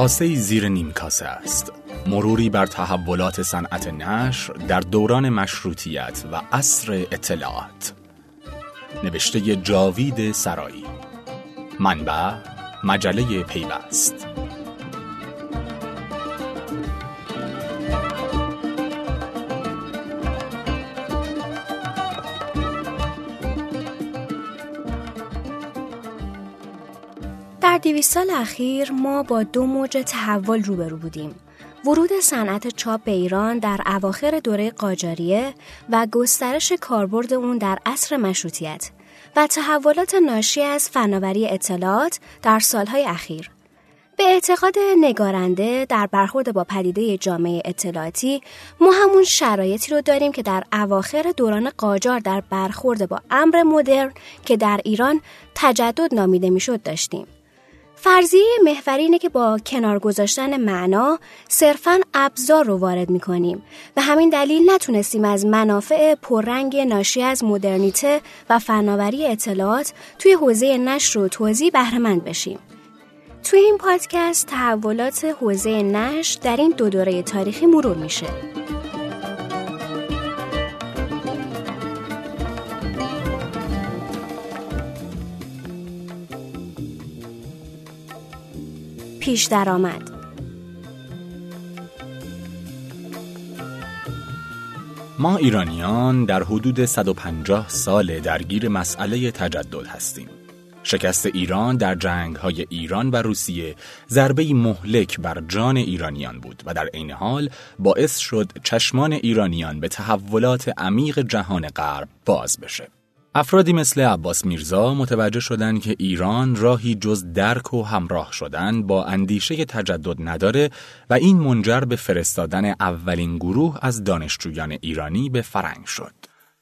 کاسه زیر نیم کاسه است. مروری بر تحولات صنعت نشر در دوران مشروطیت و عصر اطلاعات. نوشته جاوید سرایی. منبع مجله پیوست. در دیویس سال اخیر ما با دو موج تحول روبرو بودیم. ورود صنعت چاپ به ایران در اواخر دوره قاجاریه و گسترش کاربرد اون در عصر مشروطیت و تحولات ناشی از فناوری اطلاعات در سالهای اخیر. به اعتقاد نگارنده در برخورد با پدیده جامعه اطلاعاتی ما همون شرایطی رو داریم که در اواخر دوران قاجار در برخورد با امر مدرن که در ایران تجدد نامیده می‌شد داشتیم. فرضیه محوری اینه که با کنار گذاشتن معنا صرفا ابزار رو وارد می‌کنیم و همین دلیل نتونستیم از منافع پررنگ ناشی از مدرنیته و فناوری اطلاعات توی حوزه نشر و توضیح بهرهمند بشیم. توی این پادکست تحولات حوزه نشر در این دو دوره تاریخی مرور میشه. پیش درآمد ما ایرانیان در حدود 150 سال درگیر مسئله تجدد هستیم. شکست ایران در جنگ های ایران و روسیه ضربه مهلک بر جان ایرانیان بود و در عین حال باعث شد چشمان ایرانیان به تحولات عمیق جهان غرب باز بشه. افرادی مثل عباس میرزا متوجه شدند که ایران راهی جز درک و همراه شدن با اندیشه تجدد نداره و این منجر به فرستادن اولین گروه از دانشجویان ایرانی به فرنگ شد.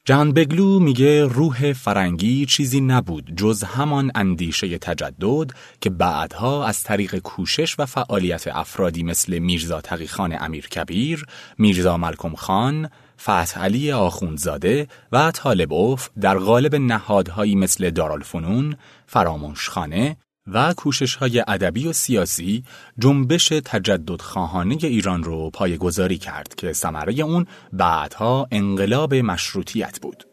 جان بگلو میگه روح فرنگی چیزی نبود جز همان اندیشه تجدد که بعدها از طریق کوشش و فعالیت افرادی مثل میرزا تقیخان امیرکبیر، میرزا ملکم خان، فتح علی آخوندزاده و طالبوف در قالب نهادهایی مثل دارالفنون، فراموشخانه و کوشش های ادبی و سیاسی جنبش تجدد خواهانه ایران رو پایگذاری کرد که ثمره اون بعدها انقلاب مشروطیت بود.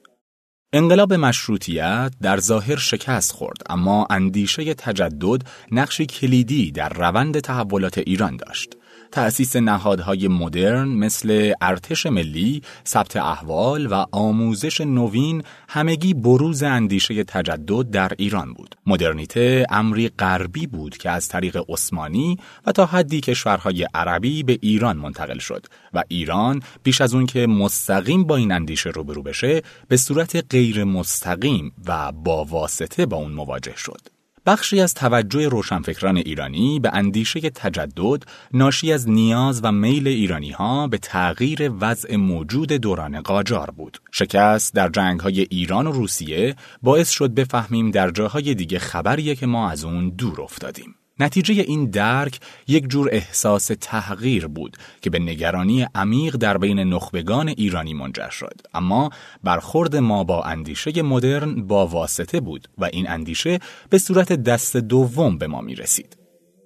انقلاب مشروطیت در ظاهر شکست خورد اما اندیشه تجدد نقشی کلیدی در روند تحولات ایران داشت. تأسیس نهادهای مدرن مثل ارتش ملی، ثبت احوال و آموزش نوین همگی بروز اندیشه تجدد در ایران بود. مدرنیته امری غربی بود که از طریق عثمانی و تا حدی کشورهای عربی به ایران منتقل شد و ایران بیش از اون که مستقیم با این اندیشه روبرو بشه به صورت غیر مستقیم و با واسطه با اون مواجه شد. بخشی از توجه روشنفکران ایرانی به اندیشه تجدد ناشی از نیاز و میل ایرانی ها به تغییر وضع موجود دوران قاجار بود. شکست در جنگ های ایران و روسیه باعث شد بفهمیم در جاهای دیگه خبریه که ما از اون دور افتادیم. نتیجه این درک یک جور احساس تحقیر بود که به نگرانی عمیق در بین نخبگان ایرانی منجر شد اما برخورد ما با اندیشه مدرن با واسطه بود و این اندیشه به صورت دست دوم به ما می رسید.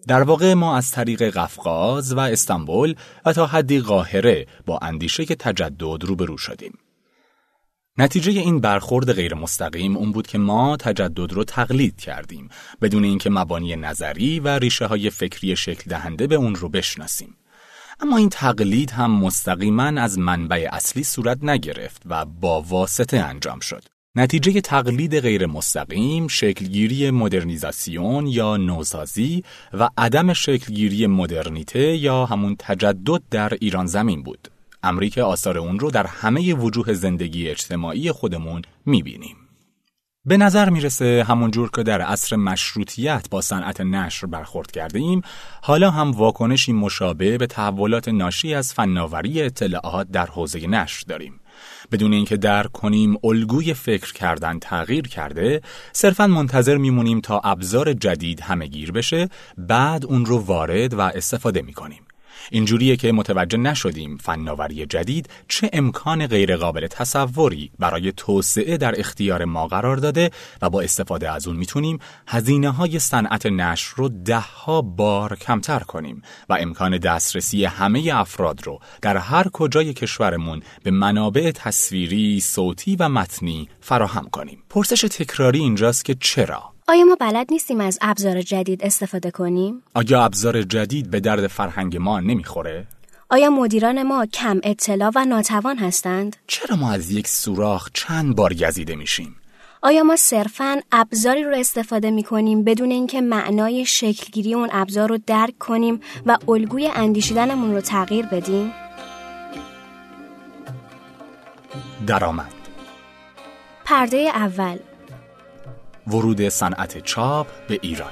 در واقع ما از طریق قفقاز و استانبول و تا حدی قاهره با اندیشه تجدد روبرو شدیم. نتیجه این برخورد غیر مستقیم اون بود که ما تجدد رو تقلید کردیم بدون اینکه مبانی نظری و ریشه های فکری شکل دهنده به اون رو بشناسیم. اما این تقلید هم مستقیما از منبع اصلی صورت نگرفت و با واسطه انجام شد. نتیجه تقلید غیر مستقیم شکلگیری مدرنیزاسیون یا نوسازی و عدم شکلگیری مدرنیته یا همون تجدد در ایران زمین بود. امریکا آثار اون رو در همه وجوه زندگی اجتماعی خودمون می‌بینیم. به نظر می‌رسه همونجور که در عصر مشروطیت با صنعت نشر برخورد کردیم حالا هم واکنشی مشابه به تحولات ناشی از فناوری اطلاعات در حوزه نشر داریم بدون اینکه درک کنیم الگوی فکر کردن تغییر کرده صرفا منتظر میمونیم تا ابزار جدید همه گیر بشه بعد اون رو وارد و استفاده می‌کنیم اینجوریه که متوجه نشدیم فناوری جدید چه امکان غیرقابل تصوری برای توسعه در اختیار ما قرار داده و با استفاده از اون می‌تونیم هزینه های صنعت نشر رو دهها بار کمتر کنیم و امکان دسترسی همه افراد رو در هر کجای کشورمون به منابع تصویری، صوتی و متنی فراهم کنیم. پرسش تکراری اینجاست که چرا؟ آیا ما بلد نیستیم از ابزار جدید استفاده کنیم؟ آیا ابزار جدید به درد فرهنگ ما نمی‌خوره؟ آیا مدیران ما کم اطلاع و ناتوان هستند؟ چرا ما از یک سوراخ چند بار گزیده میشیم؟ آیا ما صرفاً ابزاری رو استفاده می کنیم بدون اینکه معنای شکلگیری اون ابزار رو درک کنیم و الگوی اندیشیدنمون رو تغییر بدیم؟ درآمد پرده اول ورود صنعت چاپ به ایران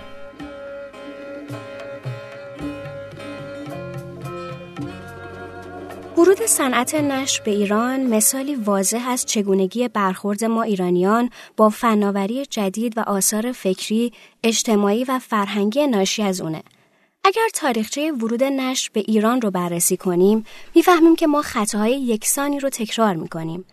ورود صنعت نشر به ایران مثالی واضح از چگونگی برخورد ما ایرانیان با فناوری جدید و آثار فکری، اجتماعی و فرهنگی ناشی از اونه. اگر تاریخچه ورود نشر به ایران رو بررسی کنیم، می‌فهمیم که ما خطاهای یکسانی رو تکرار می‌کنیم.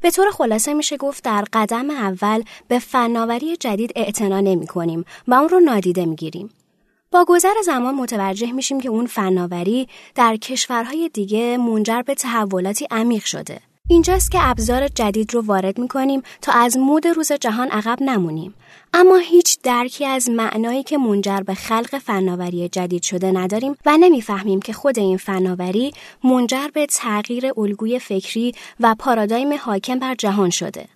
به طور خلاصه میشه گفت در قدم اول به فناوری جدید اعتنا نمی کنیم و اون رو نادیده می‌گیریم. با گذر زمان متوجه میشیم که اون فناوری در کشورهای دیگه منجر به تحولاتی عمیق شده. اینجاست که ابزار جدید رو وارد می‌کنیم تا از مود روز جهان عقب نمونیم. اما هیچ درکی از معنایی که منجر به خلق فناوری جدید شده نداریم و نمی‌فهمیم که خود این فناوری منجر به تغییر الگوی فکری و پارادایم حاکم بر جهان شده.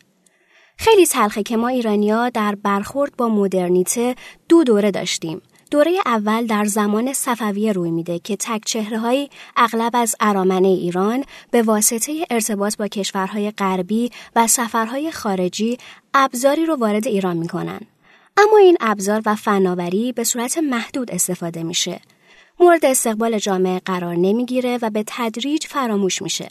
خیلی تلخه که ما ایرانیا در برخورد با مدرنیته دو دوره داشتیم. دوره اول در زمان صفویه روی میده که تک چهره اغلب از ارامنه ایران به واسطه ارتباط با کشورهای غربی و سفرهای خارجی ابزاری رو وارد ایران می‌کنن. اما این ابزار و فناوری به صورت محدود استفاده میشه. مورد استقبال جامعه قرار نمی‌گیره و به تدریج فراموش میشه.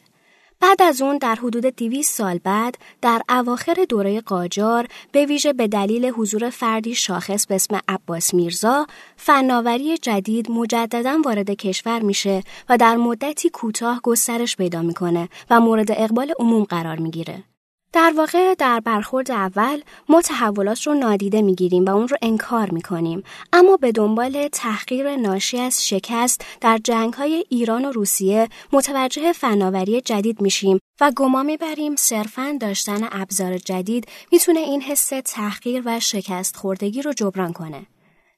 بعد از اون در حدود 200 سال بعد در اواخر دوره قاجار به ویژه به دلیل حضور فردی شاخص به اسم عباس میرزا فناوری جدید مجددا وارد کشور میشه و در مدتی کوتاه گسترش پیدا می‌کنه و مورد اقبال عموم قرار می‌گیره. در واقع در برخورد اول ما تحولات رو نادیده می‌گیریم و اون رو انکار می‌کنیم اما به دنبال تحقیر ناشی از شکست در جنگ های ایران و روسیه متوجه فناوری جدید میشیم و گما می‌بریم صرفا داشتن ابزار جدید می‌تونه این حس تحقیر و شکست خوردگی رو جبران کنه.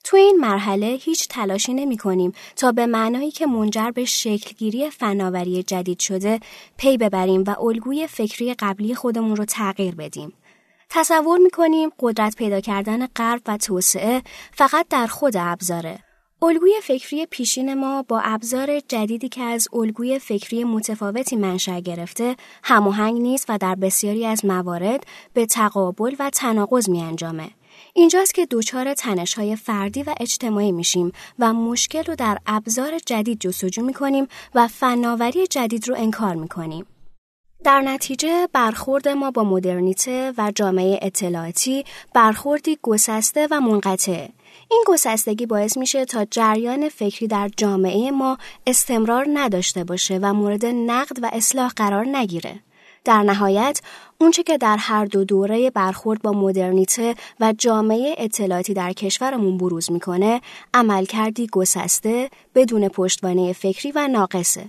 تو این مرحله هیچ تلاشی نمی کنیم تا به معنایی که منجر به شکلگیری فناوری جدید شده پی ببریم و الگوی فکری قبلی خودمون رو تغییر بدیم. تصور می کنیم قدرت پیدا کردن غرب و توسعه فقط در خود ابزاره. الگوی فکری پیشین ما با ابزار جدیدی که از الگوی فکری متفاوتی منشأ گرفته هماهنگ نیست و در بسیاری از موارد به تقابل و تناقض می انجامه. اینجاست که دچار های فردی و اجتماعی میشیم و مشکل رو در ابزار جدید جستجو می‌کنیم و فناوری جدید رو انکار می‌کنیم. در نتیجه برخورد ما با مدرنیته و جامعه اطلاعاتی برخوردی گسسته و منقطع. این گسستگی باعث میشه تا جریان فکری در جامعه ما استمرار نداشته باشه و مورد نقد و اصلاح قرار نگیره. در نهایت اونچه که در هر دو دوره برخورد با مدرنیته و جامعه اطلاعاتی در کشورمون بروز می‌کنه عملکردی گسسته بدون پشتوانه فکری و ناقصه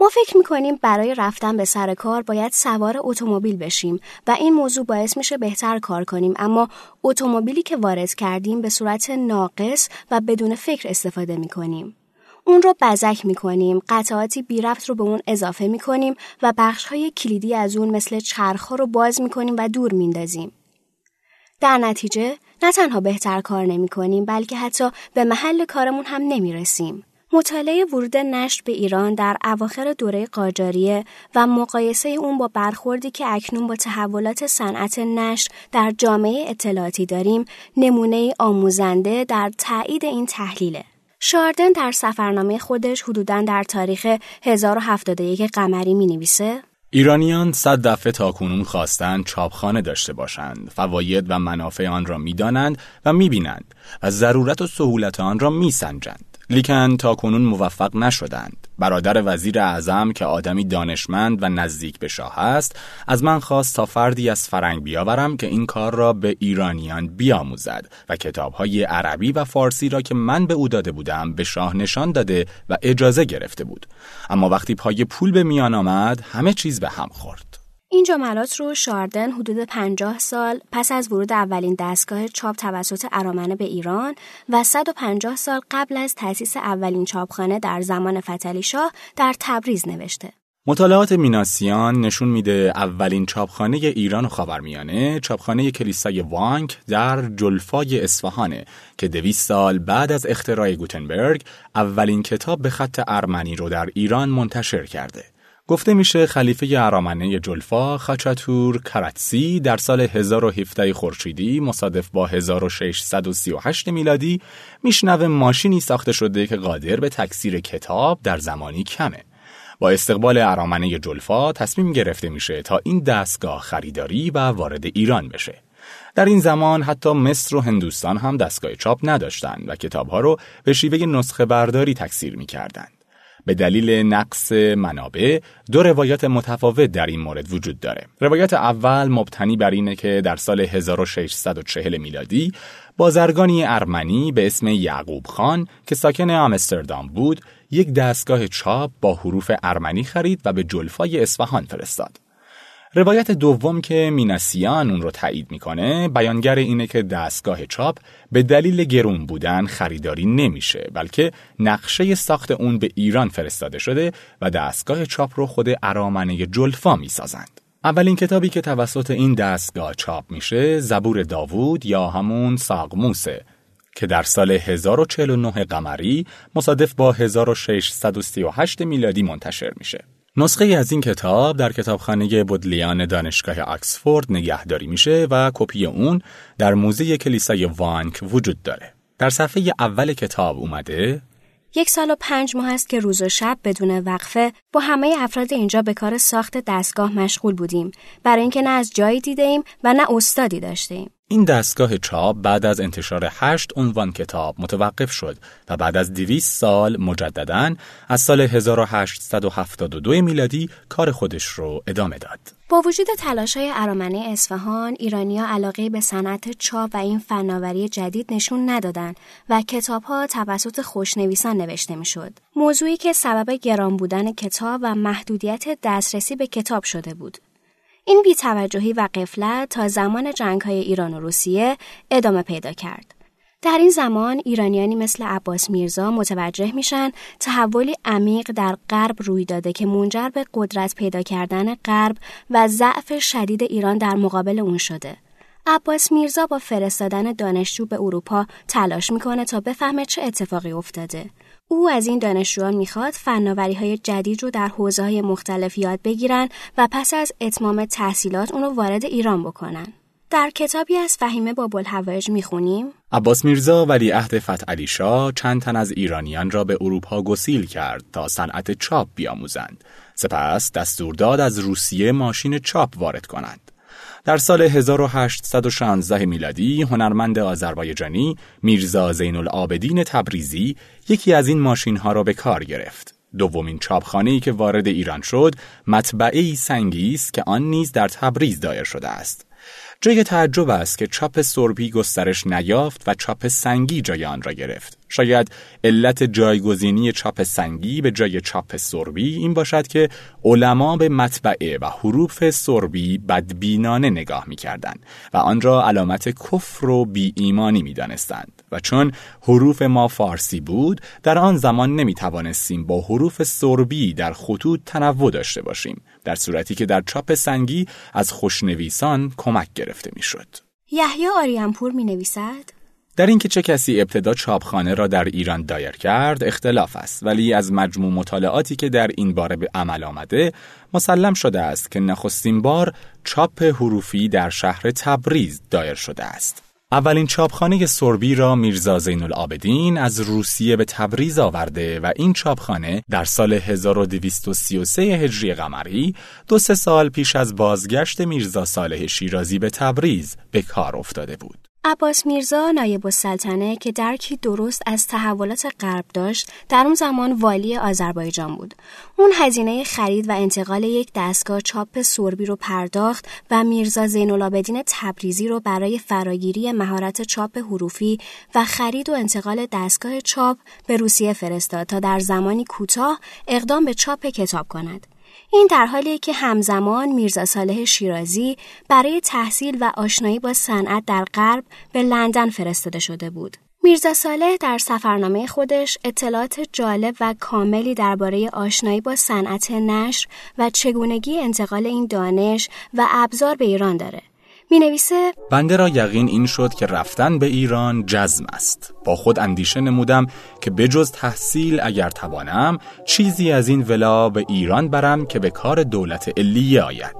ما فکر می‌کنیم برای رفتن به سر کار باید سوار اتومبیل بشیم و این موضوع باعث میشه بهتر کار کنیم اما اتومبیلی که وارد کردیم به صورت ناقص و بدون فکر استفاده می‌کنیم. اون رو بزک می‌کنیم قطعاتی بی رفت رو به اون اضافه می‌کنیم و بخش های کلیدی از اون مثل چرخ رو باز می‌کنیم و دور میندازیم. در نتیجه نه تنها بهتر کار نمی کنیم بلکه حتی به محل کارمون هم نمی رسیم. مطالعه ورود نشر به ایران در اواخر دوره قاجاریه و مقایسه اون با برخوردی که اکنون با تحولات صنعت نشر در جامعه اطلاعاتی داریم نمونه آموزنده در تایید این تحلیله. شاردن در سفرنامه خودش حدوداً در تاریخ 1071 قمری می نویسه ایرانیان صد دفعه تا کنون خواستند چاپخانه داشته باشند. فواید و منافع آن را می‌دانند و می‌بینند و ضرورت و سهولت آن را میسنجند. لیکن تا کنون موفق نشدند. برادر وزیر اعظم که آدمی دانشمند و نزدیک به شاه است، از من خواست تا فردی از فرنگ بیاورم که این کار را به ایرانیان بیاموزد و کتابهای عربی و فارسی را که من به او داده بودم به شاه نشان داده و اجازه گرفته بود. اما وقتی پای پول به میان آمد، همه چیز به هم خورد. این جملات رو شاردن حدود 50 سال پس از ورود اولین دستگاه چاپ توسط ارامنه به ایران و 150 سال قبل از تأسیس اولین چاپخانه در زمان فتلی شاه در تبریز نوشته. مطالعات میناسیان نشون میده اولین چاپخانه ایران و خاورمیانه چاپخانه کلیسای وانک در جلفای اصفهانه که دویست سال بعد از اختراع گوتنبرگ اولین کتاب به خط ارمنی رو در ایران منتشر کرده. گفته میشه خلیفه ارامنه جلفا خاچاتور کراتسی در سال 1017 خورشیدی مصادف با 1638 میلادی میشنوه ماشینی ساخته شده که قادر به تکثیر کتاب در زمانی کمه. با استقبال ارامنه جلفا تصمیم گرفته میشه تا این دستگاه خریداری و وارد ایران بشه. در این زمان حتی مصر و هندوستان هم دستگاه چاپ نداشتند و کتابها رو به شیوه نسخه برداری تکثیر می‌کردند. به دلیل نقص منابع دو روایت متفاوت در این مورد وجود داره. روایت اول مبتنی بر اینه که در سال 1640 میلادی بازرگانی ارمنی به اسم یعقوب خان که ساکن آمستردام بود یک دستگاه چاپ با حروف ارمنی خرید و به جلفای اصفهان فرستاد. روایت دوم که میناسیان اون رو تایید می‌کنه بیانگر اینه که دستگاه چاپ به دلیل گرون بودن خریداری نمیشه بلکه نقشه ساخت اون به ایران فرستاده شده و دستگاه چاپ رو خود ارامنه جلفا می‌سازند. اولین کتابی که توسط این دستگاه چاپ میشه زبور داوود یا همون ساقموسه که در سال 1049 قمری مصادف با 1638 میلادی منتشر میشه. نسخه از این کتاب در کتابخانه بودلیان دانشگاه آکسفورد نگهداری میشه و کپی اون در موزه کلیسای وانک وجود داره. در صفحه اول کتاب اومده یک سال و پنج ماه است که روز و شب بدون وقفه با همه افراد اینجا به کار ساخت دستگاه مشغول بودیم برای اینکه نه از جایی دیده ایم و نه استادی داشته. این دستگاه چاپ بعد از انتشار هشت عنوان کتاب متوقف شد و بعد از دویست سال مجددا از سال 1872 میلادی کار خودش رو ادامه داد. با وجود تلاش های ارامنه اصفهان، ایرانیا علاقه به صنعت چاپ و این فناوری جدید نشون ندادند و کتاب ها توسط خوشنویسان نوشته می‌شد. موضوعی که سبب گران بودن کتاب و محدودیت دسترسی به کتاب شده بود. این بیتوجهی و قفلت تا زمان جنگ های ایران و روسیه ادامه پیدا کرد. در این زمان ایرانیانی مثل عباس میرزا متوجه میشن تحولی عمیق در غرب روی داده که منجر به قدرت پیدا کردن غرب و ضعف شدید ایران در مقابل اون شده. عباس میرزا با فرستادن دانشجو به اروپا تلاش می‌کنه تا بفهمه چه اتفاقی افتاده. او از این دانشجویان می‌خواد فناوری های جدید رو در حوزه های مختلف یاد بگیرن و پس از اتمام تحصیلات اونو وارد ایران بکنن. در کتابی از فهیمه بابل هوایج می‌خونیم عباس میرزا ولیعهد فتح علی شاه چند تن از ایرانیان را به اروپا گسیل کرد تا صنعت چاپ بیاموزند. سپس دستور داد از روسیه ماشین چاپ وارد کنند. در سال 1816 میلادی هنرمند آذربایجانی میرزا زین العابدین تبریزی یکی از این ماشین ها را به کار گرفت. دومین چاپخانه که وارد ایران شد مطبعه سنگی است که آن نیز در تبریز دایر شده است. جای تعجب است که چاپ سربی گسترش نیافت و چاپ سنگی جای آن را گرفت. شاید علت جایگزینی چاپ سنگی به جای چاپ سربی این باشد که علما به مطبعه و حروف سربی بدبینانه نگاه می کردن و آن را علامت کفر و بی ایمانی می دانستند و چون حروف ما فارسی بود در آن زمان نمی توانستیم با حروف سربی در خطوط تنوع داشته باشیم در صورتی که در چاپ سنگی از خوشنویسان کمک گرفته می شد. یحیی آریانپور می نویسد در اینکه چه کسی ابتدا چاپخانه را در ایران دایر کرد اختلاف است. ولی از مجموع مطالعاتی که در این باره به عمل آمده مسلم شده است که نخستین بار چاپ حروفی در شهر تبریز دایر شده است. اولین چاپخانه سربی را میرزا زین العابدین از روسیه به تبریز آورده و این چاپخانه در سال 1233 هجری قمری دو سه سال پیش از بازگشت میرزا صالح شیرازی به تبریز به کار افتاده بود. عباس میرزا نایب السلطنه که درکی درست از تحولات غرب داشت در اون زمان والی آذربایجان بود. اون هزینه خرید و انتقال یک دستگاه چاپ سوربی رو پرداخت و میرزا زین العابدین تبریزی رو برای فراگیری مهارت چاپ حروفی و خرید و انتقال دستگاه چاپ به روسیه فرستاد تا در زمانی کوتاه اقدام به چاپ کتاب کند. این در حالی که همزمان میرزا صالح شیرازی برای تحصیل و آشنایی با صنعت در غرب به لندن فرستاده شده بود. میرزا صالح در سفرنامه خودش اطلاعات جالب و کاملی درباره آشنایی با صنعت نشر و چگونگی انتقال این دانش و ابزار به ایران داره. می نویسه بنده را یقین این شد که رفتن به ایران جزم است. با خود اندیشه نمودم که بجز تحصیل اگر توانم چیزی از این ولا به ایران برم که به کار دولت علیه آید.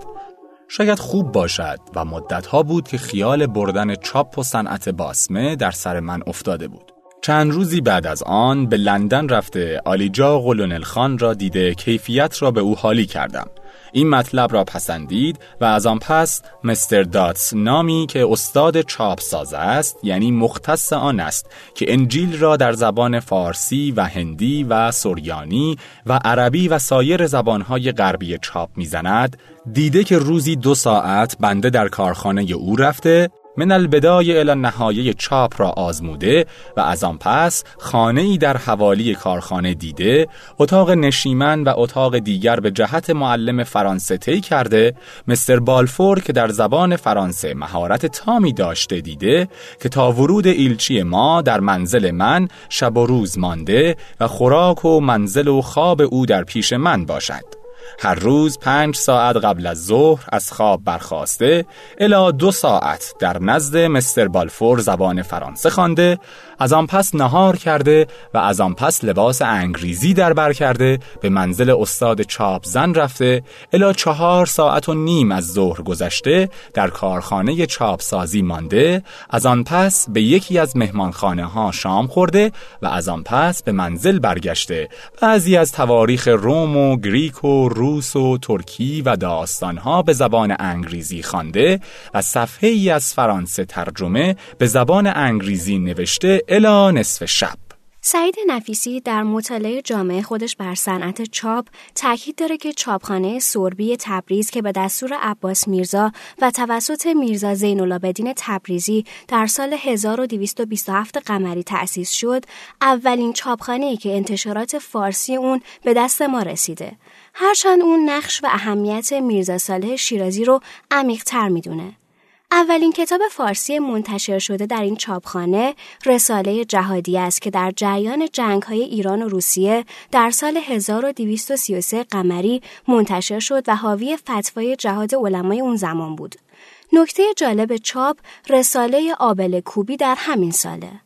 شاید خوب باشد و مدتها بود که خیال بردن چاپ و صنعت باسمه در سر من افتاده بود. چند روزی بعد از آن به لندن رفته آلیجا قلونل خان را دیده کیفیت را به او حالی کردم. این مطلب را پسندید و از آن پس مستر داتس نامی که استاد چاپ ساز است یعنی مختص آن است که انجیل را در زبان فارسی و هندی و سوریانی و عربی و سایر زبانهای غربی چاپ می‌زند. دیده که روزی دو ساعت بنده در کارخانه او رفته من البدای الى نهایه چاپ را آزموده و از آن پس خانه ای در حوالی کارخانه دیده اتاق نشیمن و اتاق دیگر به جهت معلم فرانسه طی کرده مستر بالفور که در زبان فرانسه مهارت تامی داشته دیده که تا ورود ایلچی ما در منزل من شب و روز مانده و خوراک و منزل و خواب او در پیش من باشد. هر روز پنج ساعت قبل از ظهر از خواب برخواسته الا دو ساعت در نزد مستر بالفور زبان فرانسه خوانده از آن پس نهار کرده و از آن پس لباس انگریزی در بر کرده به منزل استاد چاپ زن رفته الا چهار ساعت و نیم از ظهر گذشته در کارخانه چاپ سازی مانده از آن پس به یکی از مهمانخانه ها شام خورده و از آن پس به منزل برگشته. بعضی از تواریخ روم و گریک و روس و ترکی و داستانها به زبان انگریزی خوانده و صفحه ای از فرانسه ترجمه به زبان انگریزی نوشته الا نصف شب. سعید نفیسی در مطالعه جامعه خودش بر صنعت چاپ تاکید داره که چاپخانه سوربی تبریز که به دستور عباس میرزا و توسط میرزا زین العابدین تبریزی در سال 1227 قمری تأسیس شد اولین چاپخانه که انتشارات فارسی اون به دست ما رسیده. هرچند اون نقش و اهمیت میرزا صالح شیرازی رو عمیق‌تر می‌دونه. اولین کتاب فارسی منتشر شده در این چاپخانه رساله جهادی است که در جریان جنگ های ایران و روسیه در سال 1233 قمری منتشر شد و حاوی فتوای جهاد علمای اون زمان بود. نکته جالب چاپ رساله آبل کوبی در همین ساله.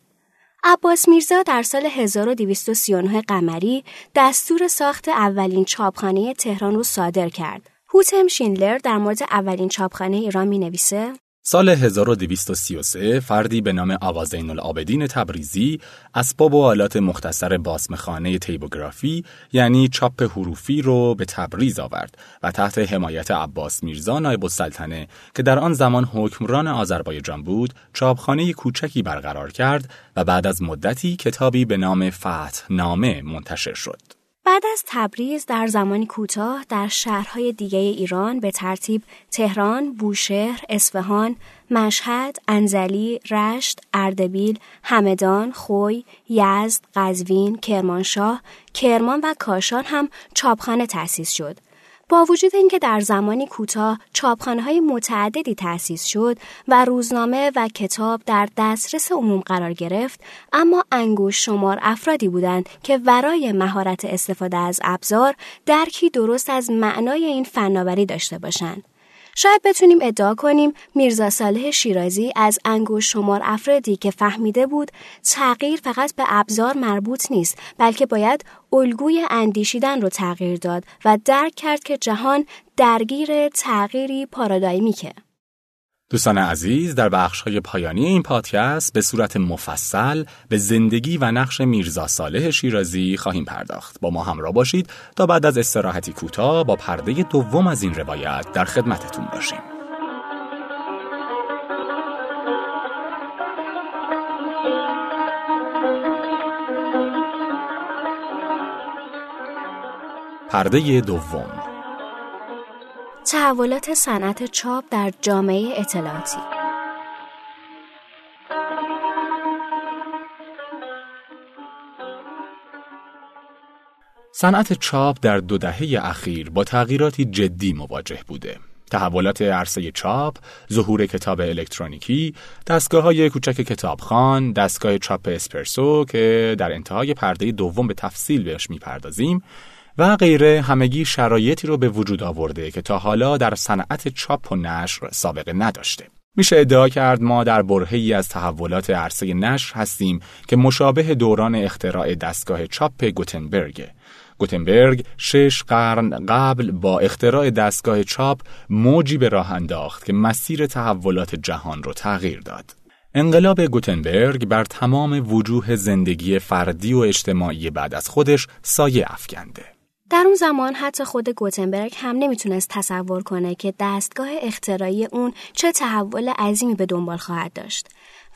عباس میرزا در سال 1239 قمری دستور ساخت اولین چاپخانه تهران رو صادر کرد. هوتم شینلر در مورد اولین چاپخانه ایران می نویسه سال 1233 فردی به نام آوازین العابدین تبریزی اسباب و آلات مختصر باسمخانه تیبوگرافی یعنی چاپ حروفی رو به تبریز آورد و تحت حمایت عباس میرزا نایب السلطنه که در آن زمان حکمران آذربایجان بود چاپخانه کوچکی برقرار کرد و بعد از مدتی کتابی به نام فتح نامه منتشر شد. بعد از تبریز در زمانی کوتاه در شهرهای دیگه ایران به ترتیب تهران، بوشهر، اصفهان، مشهد، انزلی، رشت، اردبیل، همدان، خوی، یزد، قزوین، کرمانشاه، کرمان و کاشان هم چاپخانه تأسیس شد. با وجود اینکه در زمانی کوتاه چاپخانه های متعددی تأسیس شد و روزنامه و کتاب در دسترس عموم قرار گرفت اما انگوش شمار افرادی بودند که ورای مهارت استفاده از ابزار درکی درست از معنای این فناوری داشته باشند. شاید بتونیم ادعا کنیم میرزا صالح شیرازی از انگوش شمار افرادی که فهمیده بود تغییر فقط به ابزار مربوط نیست بلکه باید الگوی اندیشیدن رو تغییر داد و درک کرد که جهان درگیر تغییری پارادایمیکه. دوستان عزیز در بخش های پایانی این پادکست به صورت مفصل به زندگی و نقش میرزا صالح شیرازی خواهیم پرداخت. با ما همراه باشید تا بعد از استراحتی کوتاه با پرده دوم از این روایت در خدمتتون باشیم. پرده دوم تحولات صنعت چاپ در جامعه اطلاعاتی صنعت چاپ در دو دهه اخیر با تغییراتی جدی مواجه بوده. تحولات عرصه چاپ، ظهور کتاب الکترونیکی، دستگاه های کوچک کتابخان، دستگاه چاپ اسپرسو که در انتهای پرده دوم به تفصیل بهش می‌پردازیم و غیره همگی شرایطی رو به وجود آورده که تا حالا در صنعت چاپ و نشر سابقه نداشته. میشه ادعا کرد ما در برهی از تحولات عرصه نشر هستیم که مشابه دوران اختراع دستگاه چاپ گوتنبرگ گوتنبرگ شش قرن قبل با اختراع دستگاه چاپ موجی به راه انداخت که مسیر تحولات جهان رو تغییر داد. انقلاب گوتنبرگ بر تمام وجوه زندگی فردی و اجتماعی بعد از خودش سایه افکنده. در اون زمان حتی خود گوتنبرگ هم نمی‌تونست تصور کنه که دستگاه اختراعی اون چه تحول عظیمی به دنبال خواهد داشت.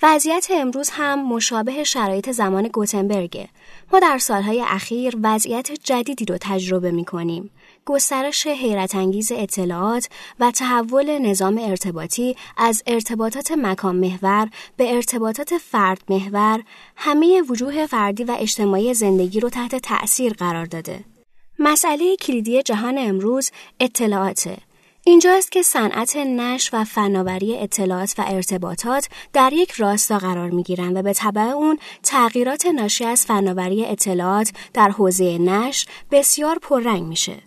وضعیت امروز هم مشابه شرایط زمان گوتنبرگه. ما در سالهای اخیر وضعیت جدیدی رو تجربه می کنیم. گسترش حیرت انگیز اطلاعات و تحول نظام ارتباطی از ارتباطات مکان محور به ارتباطات فرد محور همه وجوه فردی و اجتماعی زندگی رو تحت تأثیر قرار داده. مسئله کلیدی جهان امروز اطلاعاته. اینجاست که صنعت نش و فناوری اطلاعات و ارتباطات در یک راستا قرار می گیرند و به طبع اون تغییرات ناشی از فناوری اطلاعات در حوزه نش بسیار پررنگ میشه.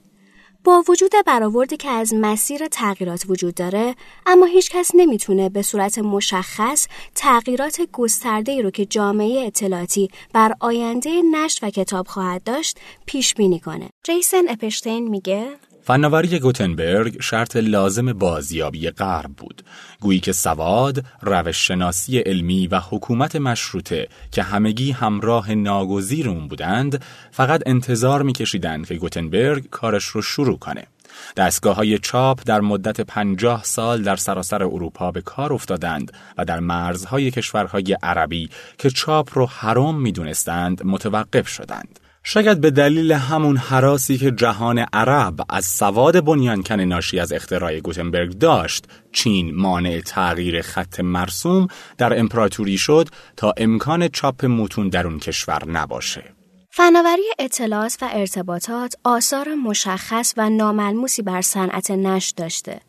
وجود برآوردی که از مسیر تغییرات وجود داره اما هیچ کس نمی‌تونه به صورت مشخص تغییرات گسترده رو که جامعه اطلاعاتی بر آینده نشر و کتاب خواهد داشت پیش بینی کنه. جیسن اپشتین میگه فناوری گوتنبرگ شرط لازم بازیابی غرب بود گویی که سواد، روش شناسی علمی و حکومت مشروطه که همگی همراه ناگزیر اون بودند فقط انتظار میکشیدند که گوتنبرگ کارش رو شروع کنه دستگاه های چاپ در مدت پنجاه سال در سراسر اروپا به کار افتادند و در مرزهای کشورهای عربی که چاپ رو حرام می‌دونستند متوقف شدند. شاید به دلیل همون حراسی که جهان عرب از سواد بنیانکن ناشی از اختراع گوتنبرگ داشت چین مانع تغییر خط مرسوم در امپراتوری شد تا امکان چاپ متون در اون کشور نباشه. فناوری اطلاعات و ارتباطات آثار مشخص و ناملموسی بر صنعت نشر داشته.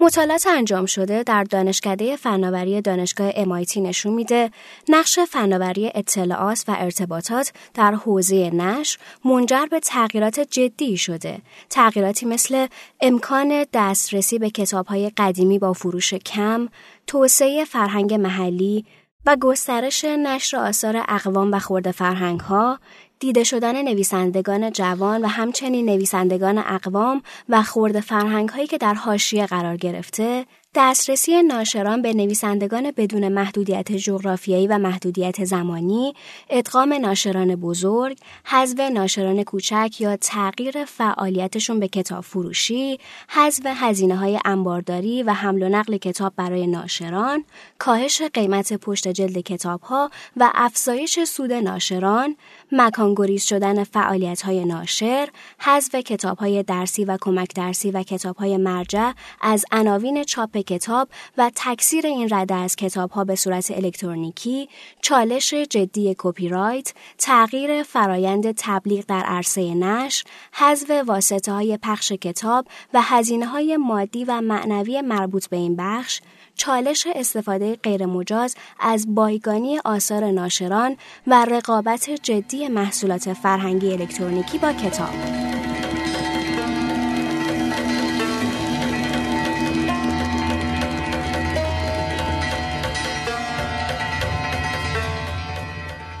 مطالعات انجام شده در دانشکده فناوری دانشگاه MIT نشون میده نقش فناوری اطلاعات و ارتباطات در حوزه نشر منجر به تغییرات جدی شده. تغییراتی مثل امکان دسترسی به کتابهای قدیمی با فروش کم، توسعه فرهنگ محلی و گسترش نشر آثار اقوام و خورده فرهنگ ها، دیده شدن نویسندگان جوان و همچنین نویسندگان اقوام و خورد فرهنگ هایی که در حاشیه قرار گرفته دسترسی ناشران به نویسندگان بدون محدودیت جغرافیایی و محدودیت زمانی، ادغام ناشران بزرگ، حذف ناشران کوچک یا تغییر فعالیتشون به کتاب فروشی، حذف هزینه های انبارداری و حمل و نقل کتاب برای ناشران، کاهش قیمت پشت جلد کتاب ها و افزایش سود ناشران، مکانگریز شدن فعالیت های ناشر، حذف کتاب های درسی و کمک درسی و کتاب های مرجع از عناوین چاپ کتاب و تکثیر این رده از کتاب ها به صورت الکترونیکی، چالش جدی کپی رایت، تغییر فرایند تبلیغ در عرصه نشر، حذف واسطه های پخش کتاب و هزینه های مادی و معنوی مربوط به این بخش، چالش استفاده غیرمجاز از بایگانی آثار ناشران و رقابت جدی محصولات فرهنگی الکترونیکی با کتاب.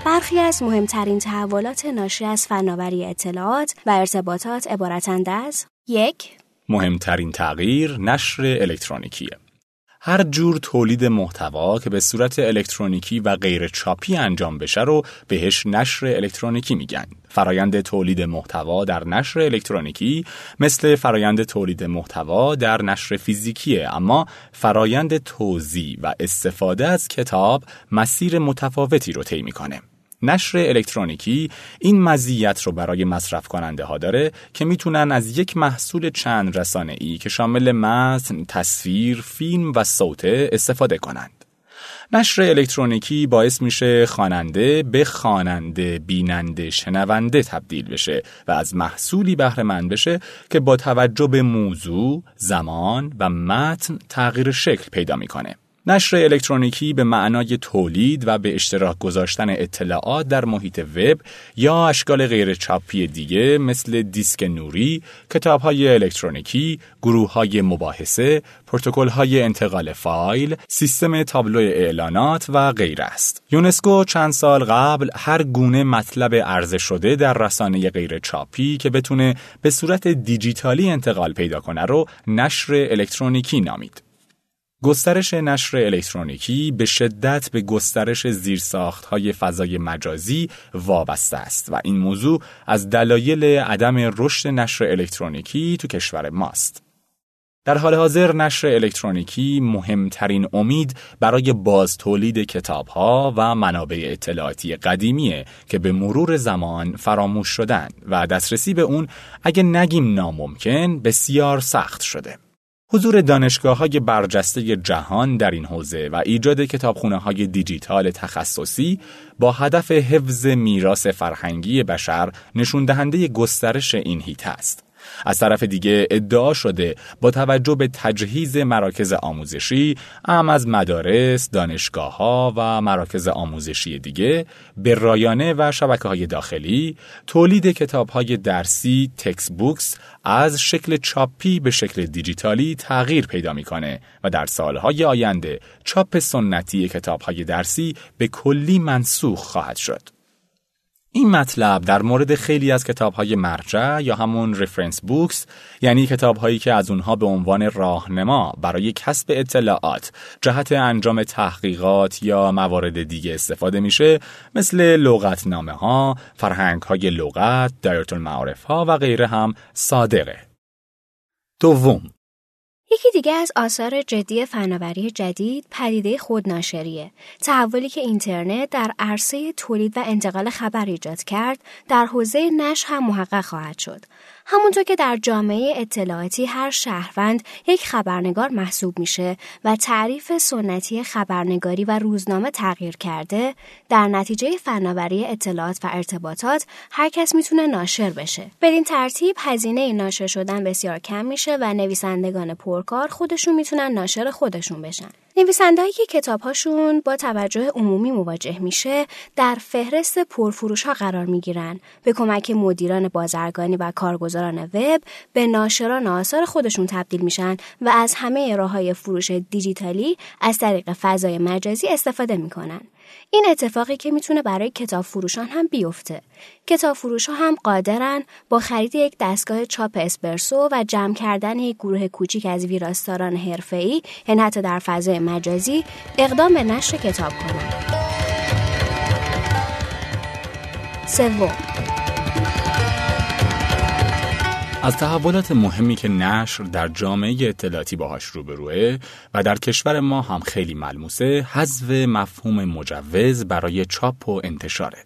برخی از مهمترین تحولات ناشی از فناوری اطلاعات و ارتباطات عبارتند از یک مهمترین تغییر نشر الکترونیکیه هر جور تولید محتوا که به صورت الکترونیکی و غیر چاپی انجام بشه رو بهش نشر الکترونیکی میگن. فرایند تولید محتوا در نشر الکترونیکی مثل فرایند تولید محتوا در نشر فیزیکیه اما فرایند توزیع و استفاده از کتاب مسیر متفاوتی رو طی می‌کنه. نشر الکترونیکی این مزیت رو برای مصرف کننده ها داره که می‌تونن از یک محصول چند رسانه ای که شامل متن، تصویر، فیلم و صوته استفاده کنند. نشر الکترونیکی باعث میشه خواننده به خواننده، بیننده، شنونده تبدیل بشه و از محصولی بهره مند بشه که با توجه به موضوع، زمان و متن تغییر شکل پیدا می‌کنه. نشر الکترونیکی به معنای تولید و به اشتراک گذاشتن اطلاعات در محیط وب یا اشکال غیر چاپی دیگه مثل دیسک نوری، کتاب های الکترونیکی، گروه های مباحثه، پروتکل های انتقال فایل، سیستم تابلو اعلانات و غیره است. یونسکو چند سال قبل هر گونه مطلب عرضه شده در رسانه غیر چاپی که بتونه به صورت دیجیتالی انتقال پیدا کنه رو نشر الکترونیکی نامید. گسترش نشر الکترونیکی به شدت به گسترش زیرساختهای فضای مجازی وابسته است و این موضوع از دلایل عدم رشد نشر الکترونیکی تو کشور ماست. در حال حاضر نشر الکترونیکی مهمترین امید برای باز تولید کتاب ها و منابع اطلاعاتی قدیمیه که به مرور زمان فراموش شدن و دسترسی به اون اگه نگیم ناممکن بسیار سخت شده. حضور دانشگاه های برجسته جهان در این حوزه و ایجاد کتابخونه های دیجیتال تخصصی با هدف حفظ میراث فرهنگی بشر نشون دهنده گسترش این هیت است. از طرف دیگه ادعا شده با توجه به تجهیز مراکز آموزشی ام از مدارس، دانشگاه ها و مراکز آموزشی دیگه به رایانه و شبکه های داخلی تولید کتاب های درسی تکس بوکس از شکل چاپی به شکل دیجیتالی تغییر پیدا می‌کنه و در سالهای آینده چاپ سنتی کتاب های درسی به کلی منسوخ خواهد شد. این مطلب در مورد خیلی از کتاب های مرجع یا همون رفرنس بوکس یعنی کتاب هایی که از اونها به عنوان راهنما برای کسب اطلاعات جهت انجام تحقیقات یا موارد دیگه استفاده میشه مثل لغتنامه ها، فرهنگ های لغت، دایره المعارف ها و غیره هم صادقه. دوم یکی دیگه از آثار جدی فناوری جدید پدیده خودناشریه. تحولی که اینترنت در عرصه تولید و انتقال خبر ایجاد کرد در حوزه نشر هم محقق خواهد شد. همونطور که در جامعه اطلاعاتی هر شهروند یک خبرنگار محسوب میشه و تعریف سنتی خبرنگاری و روزنامه تغییر کرده در نتیجه فناوری اطلاعات و ارتباطات هر کس می‌تونه ناشر بشه. بدین ترتیب هزینه ناشر شدن بسیار کم میشه و نویسندگان پرکار خودشون می‌تونن ناشر خودشون بشن. نویسندهایی که کتابهاشون با توجه عمومی مواجه میشه در فهرست پرفروش ها قرار می‌گیرن. به کمک مدیران بازرگانی و کارگزاران وب به ناشران آثار خودشون تبدیل میشن و از همه راه های فروش دیجیتالی از طریق فضای مجازی استفاده می‌کنن. این اتفاقی که می‌تونه برای کتاب فروشان هم بیفته. کتاب فروش ها هم قادرن با خرید یک دستگاه چاپ اسپرسو و جمع کردن یک گروه کوچیک از ویراستاران حرفه‌ای یعنی حتی در فضای مجازی اقدام به نشر کتاب کنند. سوم از تحولات مهمی که نشر در جامعه اطلاعاتی باهاش روبروه و در کشور ما هم خیلی ملموسه حذف مفهوم مجوز برای چاپ و انتشاره.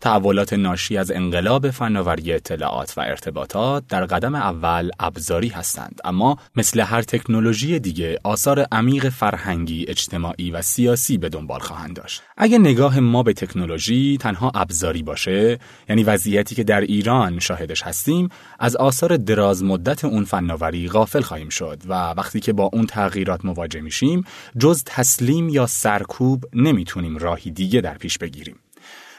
تحولات ناشی از انقلاب فناوری اطلاعات و ارتباطات در قدم اول ابزاری هستند اما مثل هر تکنولوژی دیگه آثار عمیق فرهنگی، اجتماعی و سیاسی به دنبال خواهند داشت. اگه نگاه ما به تکنولوژی تنها ابزاری باشه، یعنی وضعیتی که در ایران شاهدش هستیم، از آثار دراز مدت اون فناوری غافل خواهیم شد و وقتی که با اون تغییرات مواجه میشیم، جز تسلیم یا سرکوب نمی‌تونیم راهی دیگه در پیش بگیریم.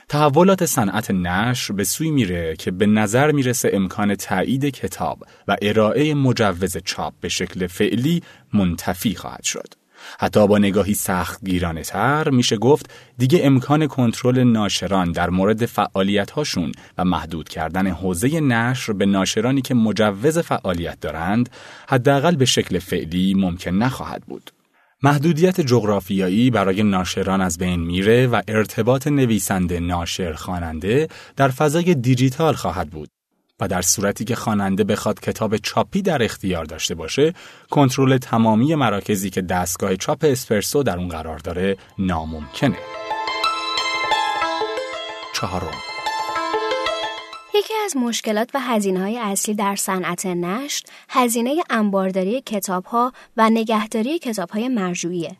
تحولات صنعت نشر به سوی میره که به نظر می‌رسه امکان تایید کتاب و ارائه مجوز چاپ به شکل فعلی منتفی خواهد شد. حتی با نگاهی سخت گیرانه تر میشه گفت دیگه امکان کنترل ناشران در مورد فعالیت هاشون و محدود کردن حوزه نشر به ناشرانی که مجوز فعالیت دارند حداقل به شکل فعلی ممکن نخواهد بود. محدودیت جغرافیایی برای ناشران از بین میره و ارتباط نویسنده ناشر خواننده در فضای دیجیتال خواهد بود و در صورتی که خواننده بخواد کتاب چاپی در اختیار داشته باشه کنترل تمامی مراکزی که دستگاه چاپ اسپرسو در اون قرار داره ناممکنه. چهارم. یکی از مشکلات و هزینه های اصلی در صنعت نشر هزینه انبارداری کتاب ها و نگهداری کتاب های مرجوعیه.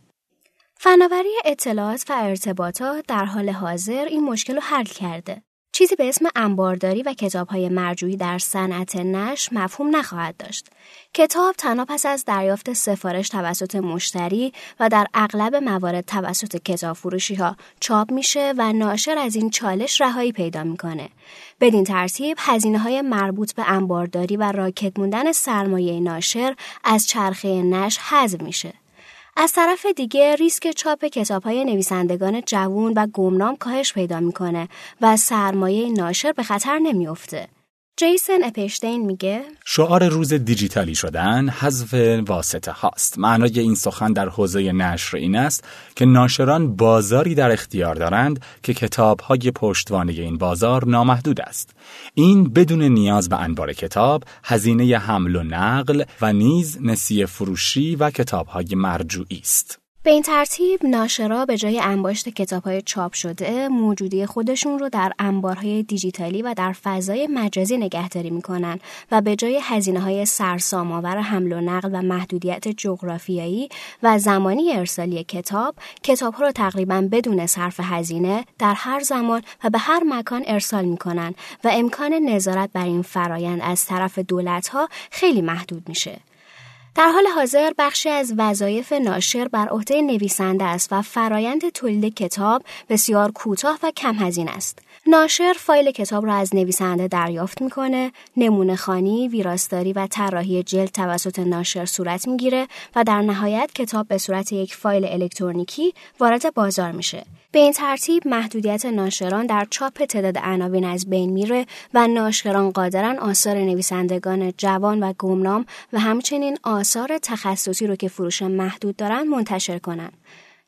فناوری اطلاعات و ارتباطات در حال حاضر این مشکل رو حل کرده. چیزی به اسم انبارداری و کتابهای مرجوعی در صنعت نشر مفهوم نخواهد داشت. کتاب تنها پس از دریافت سفارش توسط مشتری و در اغلب موارد توسط کتاب فروشی ها چاپ میشه و ناشر از این چالش رهایی پیدا می‌کنه. بدین ترتیب هزینه های مربوط به انبارداری و راکت موندن سرمایه ناشر از چرخه نشر حذف میشه. از طرف دیگه ریسک چاپ کتاب های نویسندگان جوون و گمنام کاهش پیدا می‌کنه و سرمایه ناشر به خطر نمیافته. جیسن اپشتین میگه شعار روز دیجیتالی شدن حذف واسطه هاست. معنای این سخن در حوزه نشر این است که ناشران بازاری در اختیار دارند که کتاب های پشتوانه این بازار نامحدود است. این بدون نیاز به انبار کتاب هزینه حمل و نقل و نیز نسیه فروشی و کتاب های مرجوعی است. به این ترتیب ناشرا به جای انباشت کتابهای چاپ شده موجودی خودشون رو در انبارهای دیجیتالی و در فضای مجازی نگهداری می‌کنن و به جای هزینه های سرسام آور حمل و نقل و محدودیت جغرافیایی و زمانی ارسالی کتاب کتابها رو تقریبا بدون صرف هزینه در هر زمان و به هر مکان ارسال می‌کنن و امکان نظارت بر این فرایند از طرف دولت ها خیلی محدود میشه. در حال حاضر بخشی از وظایف ناشر بر عهده نویسنده است و فرایند تولید کتاب بسیار کوتاه و کم هزینه است. ناشر فایل کتاب را از نویسنده دریافت می‌کنه، نمونه خانی، ویراستاری و طراحی جلد توسط ناشر صورت می‌گیره و در نهایت کتاب به صورت یک فایل الکترونیکی وارد بازار میشه. به این ترتیب محدودیت ناشران در چاپ تعداد عناوین از بین میره و ناشران قادرن آثار نویسندگان جوان و گمنام و همچنین آثار تخصصی رو که فروش محدود دارن منتشر کنند.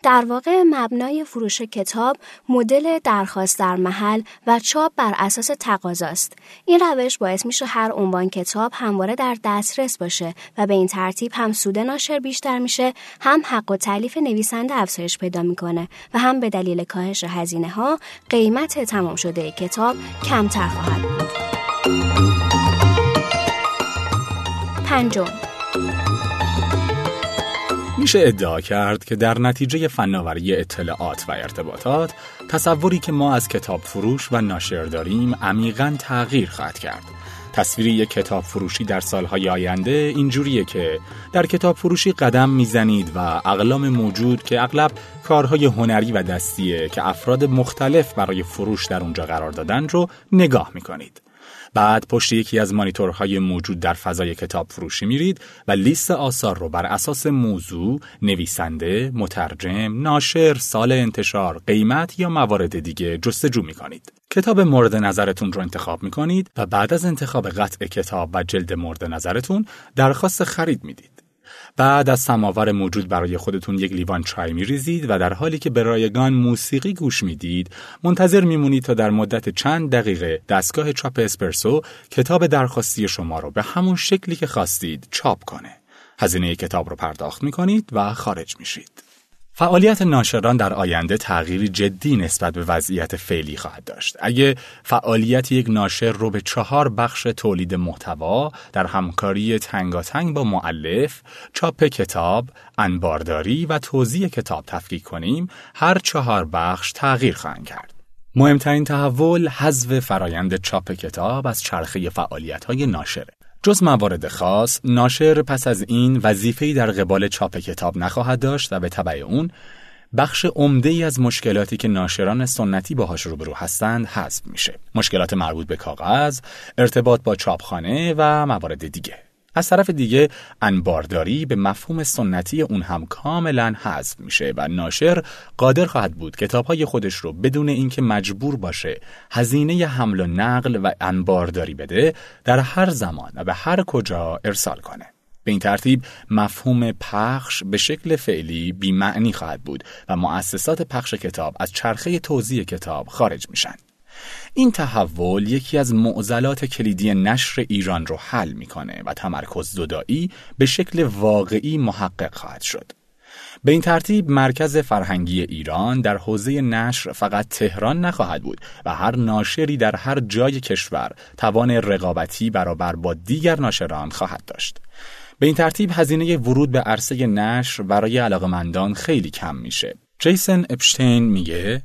در واقع مبنای فروش کتاب مدل درخواست در محل و چاپ بر اساس تقاضاست. این روش باعث میشه هر عنوان کتاب همواره در دسترس باشه و به این ترتیب هم سود ناشر بیشتر میشه، هم حق و تعلیف نویسنده افزایش پیدا می‌کنه و هم به دلیل کاهش هزینه ها قیمت تمام شده کتاب کمتر خواهد بود. پنجم میشه ادعا کرد که در نتیجه فناوری اطلاعات و ارتباطات تصوری که ما از کتاب فروش و ناشر داریم عمیقا تغییر خواهد کرد تصویری یک کتاب فروشی در سالهای آینده اینجوریه که در کتاب فروشی قدم می‌زنید و اقلام موجود که اغلب کارهای هنری و دستیه که افراد مختلف برای فروش در اونجا قرار دادن رو نگاه می‌کنید. بعد پشت یکی از مانیتورهای موجود در فضای کتاب فروشی میرید و لیست آثار رو بر اساس موضوع، نویسنده، مترجم، ناشر، سال انتشار، قیمت یا موارد دیگه جستجو می‌کنید. کتاب مورد نظرتون رو انتخاب می‌کنید و بعد از انتخاب قطع کتاب و جلد مورد نظرتون درخواست خرید می‌دید. بعد از سماور موجود برای خودتون یک لیوان چای میریزید و در حالی که به رایگان موسیقی گوش می‌دید منتظر میمونید تا در مدت چند دقیقه دستگاه چاپ اسپرسو کتاب درخواستی شما رو به همون شکلی که خواستید چاپ کنه. هزینه کتاب رو پرداخت می‌کنید و خارج میشید. فعالیت ناشران در آینده تغییری جدی نسبت به وضعیت فعلی خواهد داشت. اگه فعالیت یک ناشر رو به چهار بخش تولید محتوا در همکاری تنگاتنگ با معلف، چاپ کتاب، انبارداری و توزیع کتاب تفکیک کنیم، هر چهار بخش تغییر خواهند کرد. مهمترین تحول حذف فرایند چاپ کتاب از چرخه فعالیت های ناشره. جز موارد خاص، ناشر پس از این وظیفه‌ای در قبال چاپ کتاب نخواهد داشت و به تبع اون بخش عمده ای از مشکلاتی که ناشران سنتی باهاش روبرو هستند حذف میشه. مشکلات مربوط به کاغذ، ارتباط با چاپخانه و موارد دیگه. از طرف دیگه انبارداری به مفهوم سنتی اون هم کاملا حذف میشه و ناشر قادر خواهد بود کتابهای خودش رو بدون اینکه مجبور باشه هزینه حمل و نقل و انبارداری بده در هر زمان و به هر کجا ارسال کنه. به این ترتیب مفهوم پخش به شکل فعلی بیمعنی خواهد بود و مؤسسات پخش کتاب از چرخه توزیع کتاب خارج میشن. این تحول یکی از معضلات کلیدی نشر ایران رو حل می‌کنه و تمرکز زدایی به شکل واقعی محقق خواهد شد. به این ترتیب مرکز فرهنگی ایران در حوزه نشر فقط تهران نخواهد بود و هر ناشری در هر جای کشور توان رقابتی برابر با دیگر ناشران خواهد داشت. به این ترتیب هزینه ورود به عرصه نشر برای علاقمندان خیلی کم میشه. جیسن اپشتین میگه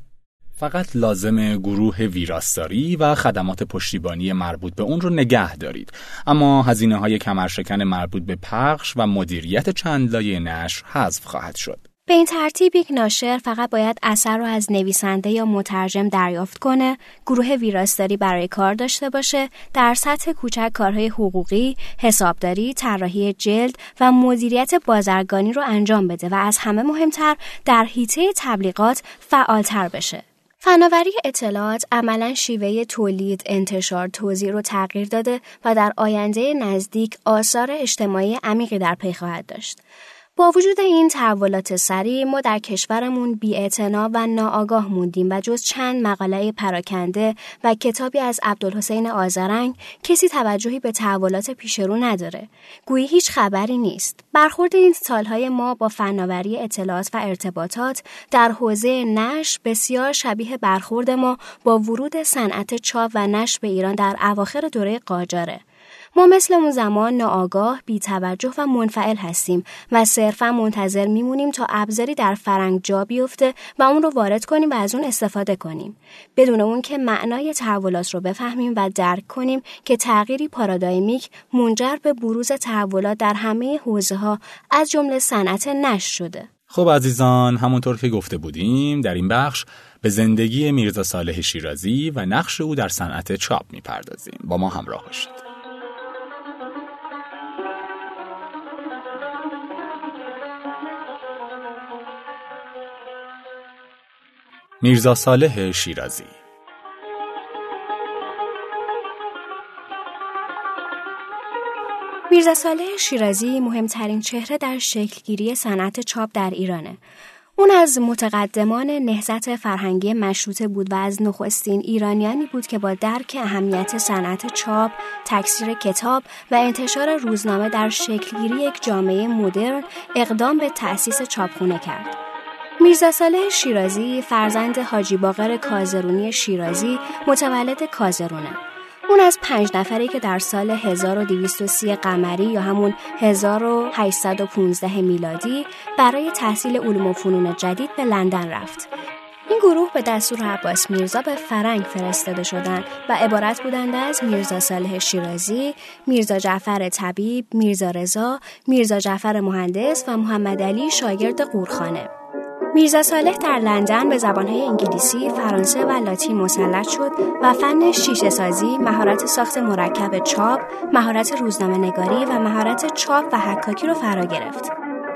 فقط لازم گروه ویراستاری و خدمات پشتیبانی مربوط به اون رو نگه دارید اما هزینه های کمرشکن مربوط به پخش و مدیریت چند لایه نشر حذف خواهد شد به این ترتیب یک ناشر فقط باید اثر رو از نویسنده یا مترجم دریافت کنه، گروه ویراستاری برای کار داشته باشه، در سطح کوچک کارهای حقوقی، حسابداری، طراحی جلد و مدیریت بازرگانی رو انجام بده و از همه مهمتر در حیطه تبلیغات فعالتر بشه. فناوری اطلاعات عملا شیوه تولید، انتشار، توزیع رو تغییر داده و در آینده نزدیک آثار اجتماعی عمیقی در پی خواهد داشت. با وجود این تحولات سریع ما در کشورمون بی و ناآگاه موندیم و جز چند مقاله پراکنده و کتابی از عبدالحسین آزرنگ کسی توجهی به تحولات پیشرو نداره. گویی هیچ خبری نیست. برخورد این سالهای ما با فناوری اطلاعات و ارتباطات در حوزه نشر بسیار شبیه برخورد ما با ورود صنعت چاپ و نشر به ایران در اواخر دوره قاجاره. ما مثل اون زمان ناآگاه، بیتوجه و منفعل هستیم و صرفا منتظر میمونیم تا ابزاری در فرنگ جا بیفته و اون رو وارد کنیم و از اون استفاده کنیم. بدون اون که معنای تحولات رو بفهمیم و درک کنیم که تغییری پارادایمیک منجر به بروز تحولات در همه حوزه ها از جمله صنعت نش شده. خب عزیزان همونطور که گفته بودیم در این بخش به زندگی میرزا صالح شیرازی و نقش او در صنعت چاپ می‌پردازیم با ما همراه باشید میرزا صالح شیرازی میرزا صالح شیرازی مهمترین چهره در شکلگیری صنعت چاپ در ایرانه. اون از متقدمان نهزت فرهنگی مشروطه بود و از نخستین ایرانیانی بود که با درک اهمیت صنعت چاپ، تکثیر کتاب و انتشار روزنامه در شکلگیری یک جامعه مدرن اقدام به تأسیس چاپخونه کرد. میرزا صالح شیرازی فرزند حاجی باقر کازرونی شیرازی متولد کازرونه. اون از پنج نفری که در سال 1230 قمری یا همون 1815 میلادی برای تحصیل علوم و فنون جدید به لندن رفت. این گروه به دستور عباس میرزا به فرنگ فرستاده شدند و عبارت بودند از میرزا صالح شیرازی، میرزا جعفر طبیب، میرزا رضا، میرزا جعفر مهندس و محمد علی شاگرد قورخانه. میرزا صالح در لندن به زبانهای انگلیسی، فرانسه و لاتین مسلط شد و فن شیشه سازی، مهارت ساخت مرکب چاپ، مهارت روزنامه نگاری و مهارت چاپ و حکاکی رو فرا گرفت.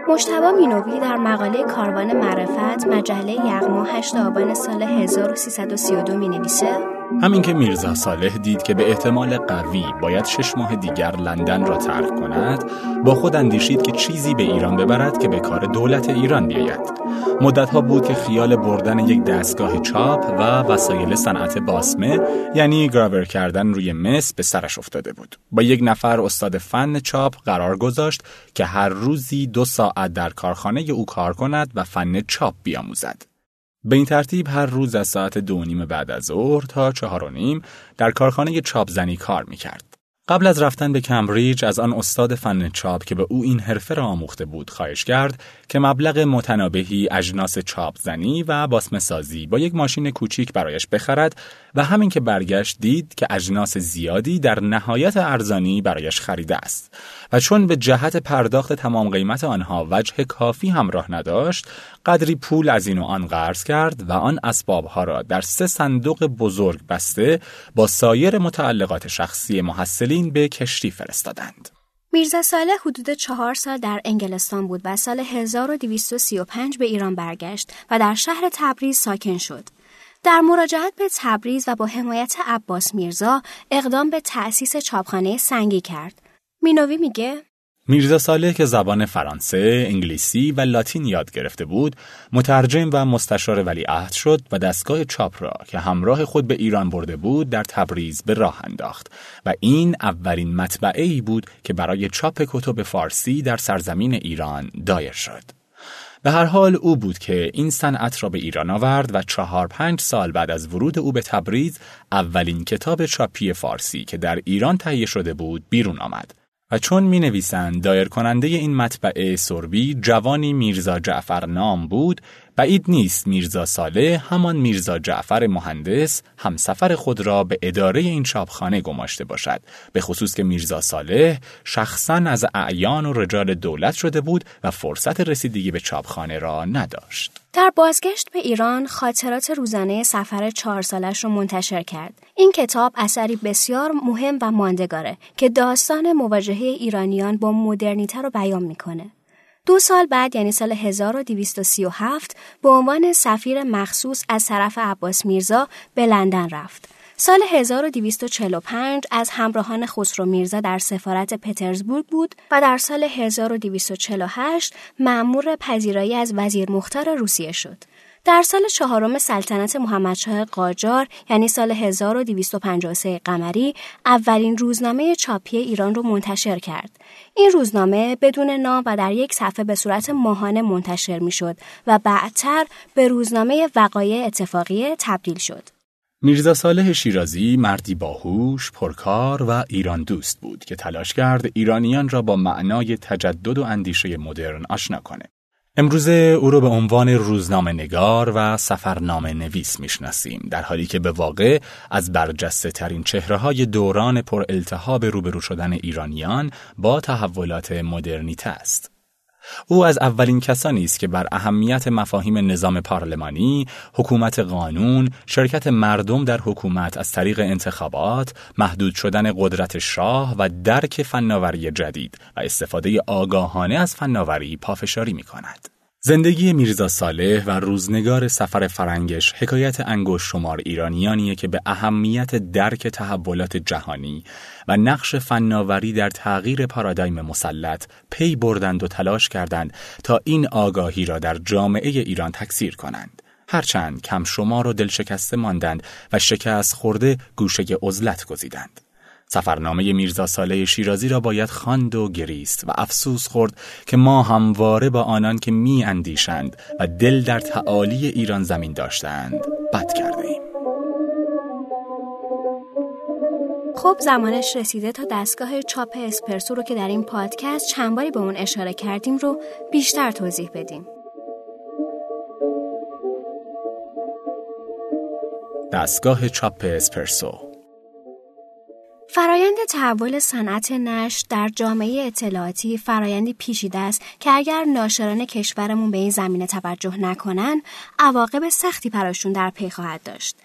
مشتبا مینوی در مقاله کاروان معرفت مجله یغما 8 آبان سال 1332 می نویسه همین که میرزا صالح دید که به احتمال قوی باید شش ماه دیگر لندن را ترک کند با خود اندیشید که چیزی به ایران ببرد که به کار دولت ایران بیاید. مدتها بود که خیال بردن یک دستگاه چاپ و وسایل صنعت باسمه یعنی گراور کردن روی مس به سرش افتاده بود. با یک نفر استاد فن چاپ قرار گذاشت که هر روزی دو ساعت در کارخانه او کار کند و فن چاپ بیاموزد. به این ترتیب هر روز از ساعت دو نیم بعد از ظهر تا چهار و نیم در کارخانه چاپزنی کار می‌کرد. قبل از رفتن به کمبریج از آن استاد فن چاپ که به او این حرفه را آموخته بود خواهش کرد که مبلغ متنابهی اجناس چاپ زنی و باسم سازی با یک ماشین کوچیک برایش بخرد و همین که برگشت دید که اجناس زیادی در نهایت ارزانی برایش خریده است و چون به جهت پرداخت تمام قیمت آنها وجه کافی همراه نداشت قدری پول از این و آن قرض کرد و آن اسبابها را در سه صندوق بزرگ بسته با سایر متعلقات شخصی محصلین به کشتی فرستادند. میرزا صالح حدود چهار سال در انگلستان بود و سال 1235 به ایران برگشت و در شهر تبریز ساکن شد. در مراجعت به تبریز و با حمایت عباس میرزا اقدام به تأسیس چاپخانه سنگی کرد. مینوی میگه میرزا صالح که زبان فرانسه، انگلیسی و لاتین یاد گرفته بود، مترجم و مستشار ولیعهد شد و دستگاه چاپ را که همراه خود به ایران برده بود در تبریز به راه انداخت و این اولین مطبعه ای بود که برای چاپ کتب فارسی در سرزمین ایران دایر شد. به هر حال او بود که این صنعت را به ایران آورد و چهار پنج سال بعد از ورود او به تبریز اولین کتاب چاپی فارسی که در ایران تهیه شده بود بیرون آمد. و چون می نویسند دایر کننده این مطبعه سربی جوانی میرزا جعفر نام بود بعید نیست میرزا ساله همان میرزا جعفر مهندس همسفر خود را به اداره این چاپخانه گماشته باشد به خصوص که میرزا ساله شخصا از اعیان و رجال دولت شده بود و فرصت رسیدگی به چاپخانه را نداشت در بازگشت به ایران خاطرات روزانه سفر چهار سالش رو منتشر کرد. این کتاب اثری بسیار مهم و ماندگاره که داستان مواجهه ایرانیان با مدرنیته رو بیان می‌کنه. دو سال بعد یعنی سال 1237 به عنوان سفیر مخصوص از طرف عباس میرزا به لندن رفت. سال 1245 از همراهان خسرو میرزا در سفارت پترزبورگ بود و در سال 1248 مأمور پذیرایی از وزیر مختار روسیه شد. در سال چهارم سلطنت محمدشاه قاجار یعنی سال 1253 قمری اولین روزنامه چاپی ایران رو منتشر کرد. این روزنامه بدون نام و در یک صفحه به صورت ماهانه منتشر می شد و بعدتر به روزنامه وقایع اتفاقیه تبدیل شد. میرزا صالح شیرازی مردی باهوش، پرکار و ایران دوست بود که تلاش کرد ایرانیان را با معنای تجدد و اندیشه مدرن آشنا کنه. امروزه او را به عنوان روزنامه نگار و سفرنامه نویس می‌شناسیم در حالی که به واقع از برجسته ترین چهره های دوران پر التهاب روبرو شدن ایرانیان با تحولات مدرنیته است. او از اولین کسانی است که بر اهمیت مفاهیم نظام پارلمانی، حکومت قانون، شرکت مردم در حکومت از طریق انتخابات، محدود شدن قدرت شاه و درک فناوری جدید و استفاده آگاهانه از فناوری پافشاری می کند. زندگی میرزا صالح و روزنگار سفر فرنگش حکایت انگوش شمار ایرانیانیه که به اهمیت درک تحولات جهانی و نقش فناوری در تغییر پارادایم مسلط پی بردند و تلاش کردند تا این آگاهی را در جامعه ایران تکثیر کنند. هرچند کم شمار و دلشکسته ماندند و شکست خورده گوشه عزلت گزیدند. سفرنامه میرزا ساله شیرازی را باید خواند و گریست و افسوس خورد که ما همواره با آنان که می اندیشند و دل در تعالی ایران زمین داشتند بد کرده ایم. خب زمانش رسیده تا دستگاه چاپ اسپرسو رو که در این پادکست چند باری به اون اشاره کردیم رو بیشتر توضیح بدیم. دستگاه چاپ اسپرسو فرایند تحول صنعت نشر در جامعه اطلاعاتی فرایندی پیچیده است که اگر ناشران کشورمون به این زمینه توجه نکنن عواقب سختی براشون در پی خواهد داشت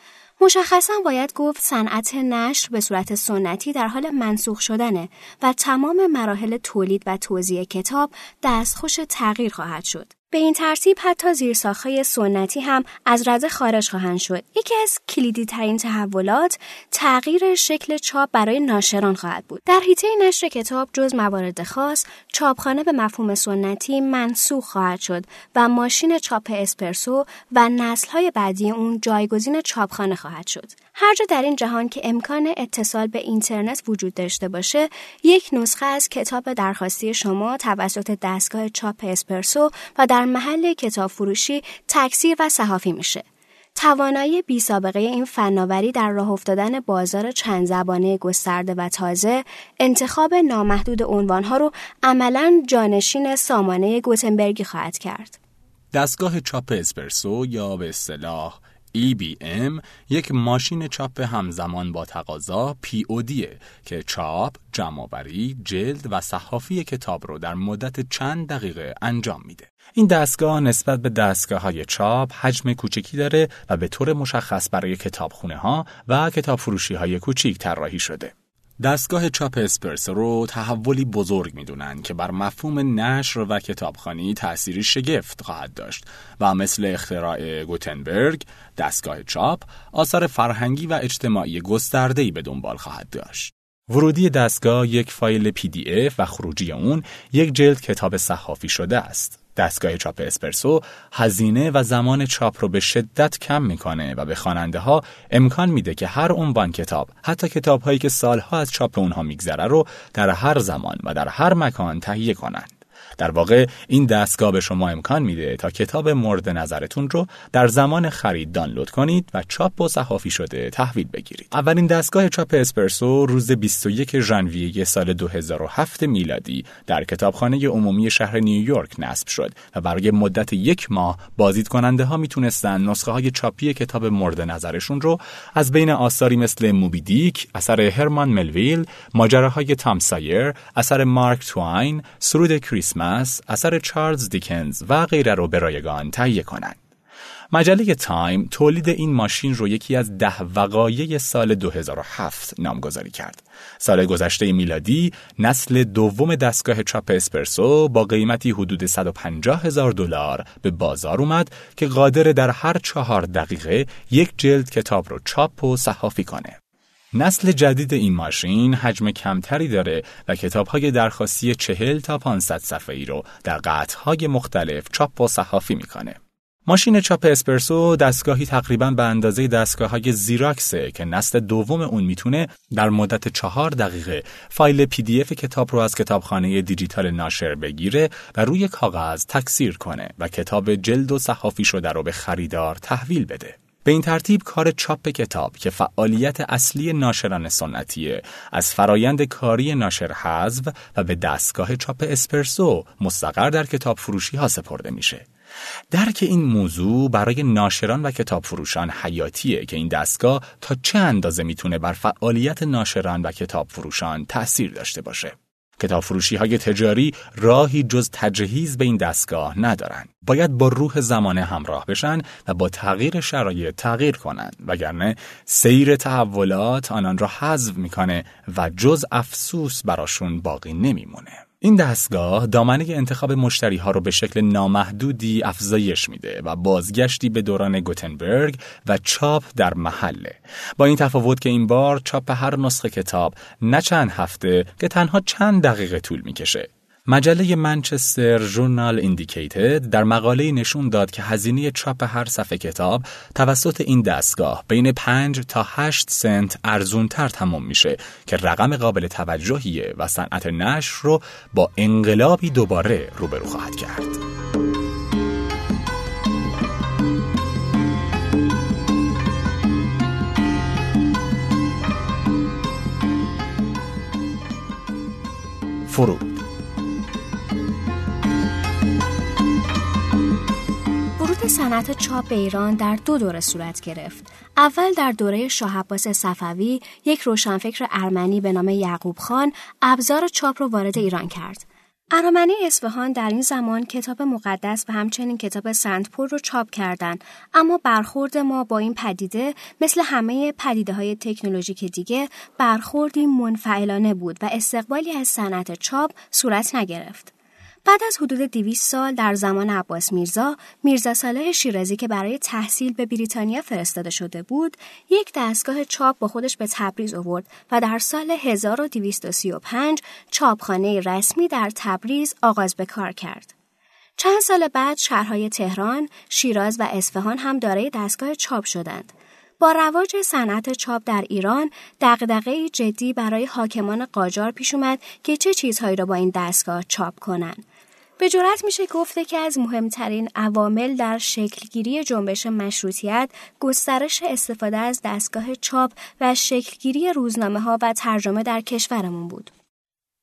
مشخصا باید گفت صنعت نشر به صورت سنتی در حال منسوخ شدنه و تمام مراحل تولید و توزیع کتاب دستخوش تغییر خواهد شد. به این ترتیب حتی زیرساختهای سنتی هم از رده خارج خواهند شد. یکی از کلیدی ترین تحولات تغییر شکل چاپ برای ناشران خواهد بود. در حیطه نشر کتاب جز موارد خاص، چاپخانه به مفهوم سنتی منسوخ خواهد شد و ماشین چاپ اسپرسو و نسلهای بعدی اون جایگزین چاپخانه خواهد شد. هر جا در این جهان که امکان اتصال به اینترنت وجود داشته باشه یک نسخه از کتاب درخواستی شما توسط دستگاه چاپ اسپرسو و در محل کتاب فروشی تکثیر و صحافی میشه توانایی بی سابقه این فناوری در راه افتادن بازار چند زبانه گسترده و تازه انتخاب نامحدود عنوانها رو عملا جانشین سامانه گوتنبرگی خواهد کرد. دستگاه چاپ اسپرسو یا به اصطلاح EBM یک ماشین چاپ همزمان با تقاضا POD که چاپ، جمعآوری، جلد و صحافی کتاب رو در مدت چند دقیقه انجام میده. این دستگاه نسبت به دستگاه های چاپ حجم کوچکی داره و به طور مشخص برای کتابخونه ها و کتاب فروشی های کوچیک طراحی شده. دستگاه چاپ اسپرس رو تحولی بزرگ می‌دونن که بر مفهوم نشر و کتابخانی تأثیری شگفت خواهد داشت و مثل اختراع گوتنبرگ دستگاه چاپ آثار فرهنگی و اجتماعی گسترده‌ای به دنبال خواهد داشت. ورودی دستگاه یک فایل PDF و خروجی اون یک جلد کتاب صحافی شده است. دستگاه چاپ اسپرسو هزینه و زمان چاپ رو به شدت کم می‌کنه و به خواننده ها امکان میده که هر عنوان کتاب حتی کتاب هایی که سالها از چاپ اونها میگذره رو در هر زمان و در هر مکان تهیه کنند. در واقع این دستگاه به شما امکان میده تا کتاب مورد نظرتون رو در زمان خرید دانلود کنید و چاپ و صحافی شده تحویل بگیرید. اولین دستگاه چاپ اسپرسو روز 21 ژانویه سال 2007 میلادی در کتابخانه عمومی شهر نیویورک نصب شد و برای مدت یک ماه بازدید کننده ها می‌تونستن نسخه های چاپی کتاب مورد نظرشون رو از بین آثاری مثل موبی دیک، اثر هرمان ملویل، ماجراهای تام سایر، اثر مارک تواین، سرود کریسمس، اثر چارلز دیکنز و غیره رو به رایگان تهیه کنند. مجله تایم تولید این ماشین رو یکی از ده وقایع سال 2007 نامگذاری کرد. سال گذشته میلادی نسل دوم دستگاه چاپ اسپرسو با قیمتی حدود 150 هزار دلار به بازار اومد که قادره در هر چهار دقیقه یک جلد کتاب رو چاپ و صحافی کنه. نسل جدید این ماشین حجم کمتری داره و کتابهای درخواستی چهل تا 500 صفحه ای رو در قطعهای مختلف چاپ و صحافی می‌کنه. ماشین چاپ اسپرسو دستگاهی تقریبا به اندازه دستگاه های زیراکسه که نسل دوم اون می‌تونه در مدت چهار دقیقه فایل PDF کتاب رو از کتابخانه دیجیتال ناشر بگیره و روی کاغذ تکثیر کنه و کتاب جلد و صحافی شده رو به خریدار تحویل بده. به این ترتیب کار چاپ کتاب که فعالیت اصلی ناشران سنتیه از فرایند کاری ناشر حذف و به دستگاه چاپ اسپرسو مستقر در کتاب فروشی ها سپرده میشه. درک این موضوع برای ناشران و کتاب فروشان حیاتیه که این دستگاه تا چه اندازه می‌تونه بر فعالیت ناشران و کتاب فروشان تأثیر داشته باشه. کتاب فروشی های تجاری راهی جز تجهیز به این دستگاه ندارن. باید با روح زمانه همراه بشن و با تغییر شرایط تغییر کنند وگرنه سیر تحولات آنان را حذف می‌کنه و جز افسوس براشون باقی نمیمونه. این دستگاه دامنه انتخاب مشتری ها رو به شکل نامحدودی افزایش میده و بازگشتی به دوران گوتنبرگ و چاپ در محله. با این تفاوت که این بار چاپ هر نسخه کتاب نه چند هفته که تنها چند دقیقه طول می‌کشه. مجله منچستر ژورنال ایندیکیتد در مقاله نشون داد که هزینه چاپ هر صفحه کتاب توسط این دستگاه بین 5 تا 8 سنت ارزونتر تمام میشه که رقم قابل توجهیه و صنعت نشر رو با انقلابی دوباره روبرو خواهد کرد. فرود صنعت چاپ ایران در دو دوره صورت گرفت. اول در دوره شاه عباس صفوی یک روشنفکر ارمنی به نام یعقوب خان ابزار چاپ را وارد ایران کرد. ارامنی اصفهان در این زمان کتاب مقدس و همچنین کتاب سندپور رو چاپ کردند اما برخورد ما با این پدیده مثل همه پدیده های تکنولوژیک دیگه برخوردی منفعلانه بود و استقبالی از صنعت چاپ صورت نگرفت بعد از حدود 200 سال در زمان عباس میرزا، میرزا صالح شیرازی که برای تحصیل به بریتانیا فرستاده شده بود، یک دستگاه چاپ با خودش به تبریز آورد و در سال 1235 چاپخانه رسمی در تبریز آغاز به کار کرد. چند سال بعد شهرهای تهران، شیراز و اصفهان هم دارای دستگاه چاپ شدند. با رواج صنعت چاپ در ایران دغدغه جدی برای حاکمان قاجار پیش اومد که چه چیزهایی را با این دستگاه چاپ کنند به جرات میشه گفته که از مهمترین عوامل در شکلگیری جنبش مشروطیت گسترش استفاده از دستگاه چاپ و شکلگیری روزنامه ها و ترجمه در کشورمون بود.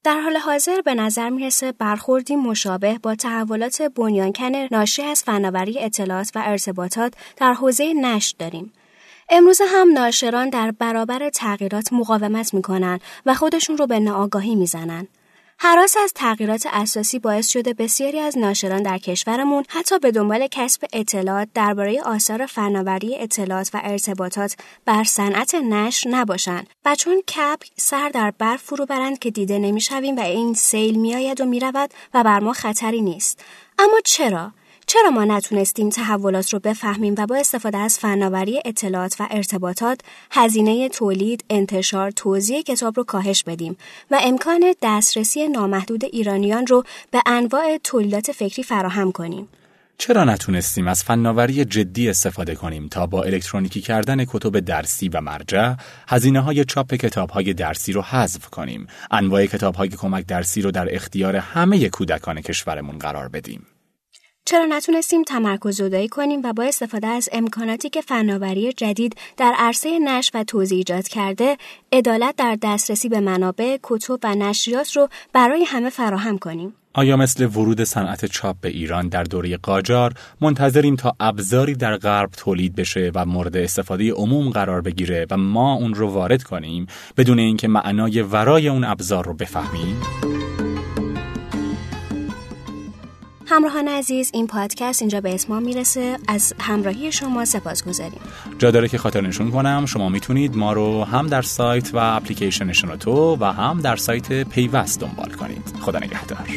در حال حاضر به نظر می‌رسه برخوردی مشابه با تحولات بنیانکن ناشی از فناوری اطلاعات و ارتباطات در حوزه نشر داریم. امروز هم ناشران در برابر تغییرات مقاومت می‌کنن و خودشون رو به ناآگاهی می‌زنن. حراس از تغییرات اساسی باعث شده بسیاری از ناشران در کشورمون حتی به دنبال کسب اطلاعات درباره آثار فناوری اطلاعات و ارتباطات بر صنعت نشر نباشند و چون کپ سر در برف فرو برند که دیده نمی‌شویم و این سیل میآید و می‌رود و بر ما خطری نیست. اما چرا؟ چرا ما نتونستیم تحولات رو بفهمیم و با استفاده از فناوری اطلاعات و ارتباطات هزینه تولید، انتشار، توزیع کتاب رو کاهش بدیم و امکان دسترسی نامحدود ایرانیان رو به انواع تولیدات فکری فراهم کنیم؟ چرا نتونستیم از فناوری جدی استفاده کنیم تا با الکترونیکی کردن کتب درسی و مرجع هزینه های چاپ کتاب های درسی رو حذف کنیم انواع کتاب های کمک درسی رو در اختیار همه کودکان کشورمون قرار بدیم چرا نتونستیم تمرکز زدایی کنیم و با استفاده از امکاناتی که فناوری جدید در عرصه نشر و توزیع ایجاد کرده عدالت در دسترسی به منابع کتب و نشریات رو برای همه فراهم کنیم آیا مثل ورود صنعت چاپ به ایران در دوره قاجار منتظریم تا ابزاری در غرب تولید بشه و مورد استفاده عموم قرار بگیره و ما اون رو وارد کنیم بدون اینکه معنای ورای اون ابزار رو بفهمیم؟ همراهان عزیز این پادکست اینجا به اسمان می‌رسه. از همراهی شما سپاس گذاریم. جا داره که خاطر نشون کنم شما می‌تونید ما رو هم در سایت و اپلیکیشن شنوتو و هم در سایت پیوست دنبال کنید. خدا نگهدار.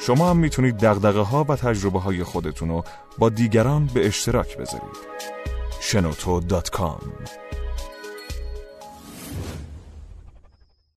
شما هم می‌تونید دقدقه ها و تجربه های خودتون رو با دیگران به اشتراک بذارید. شنوتو.com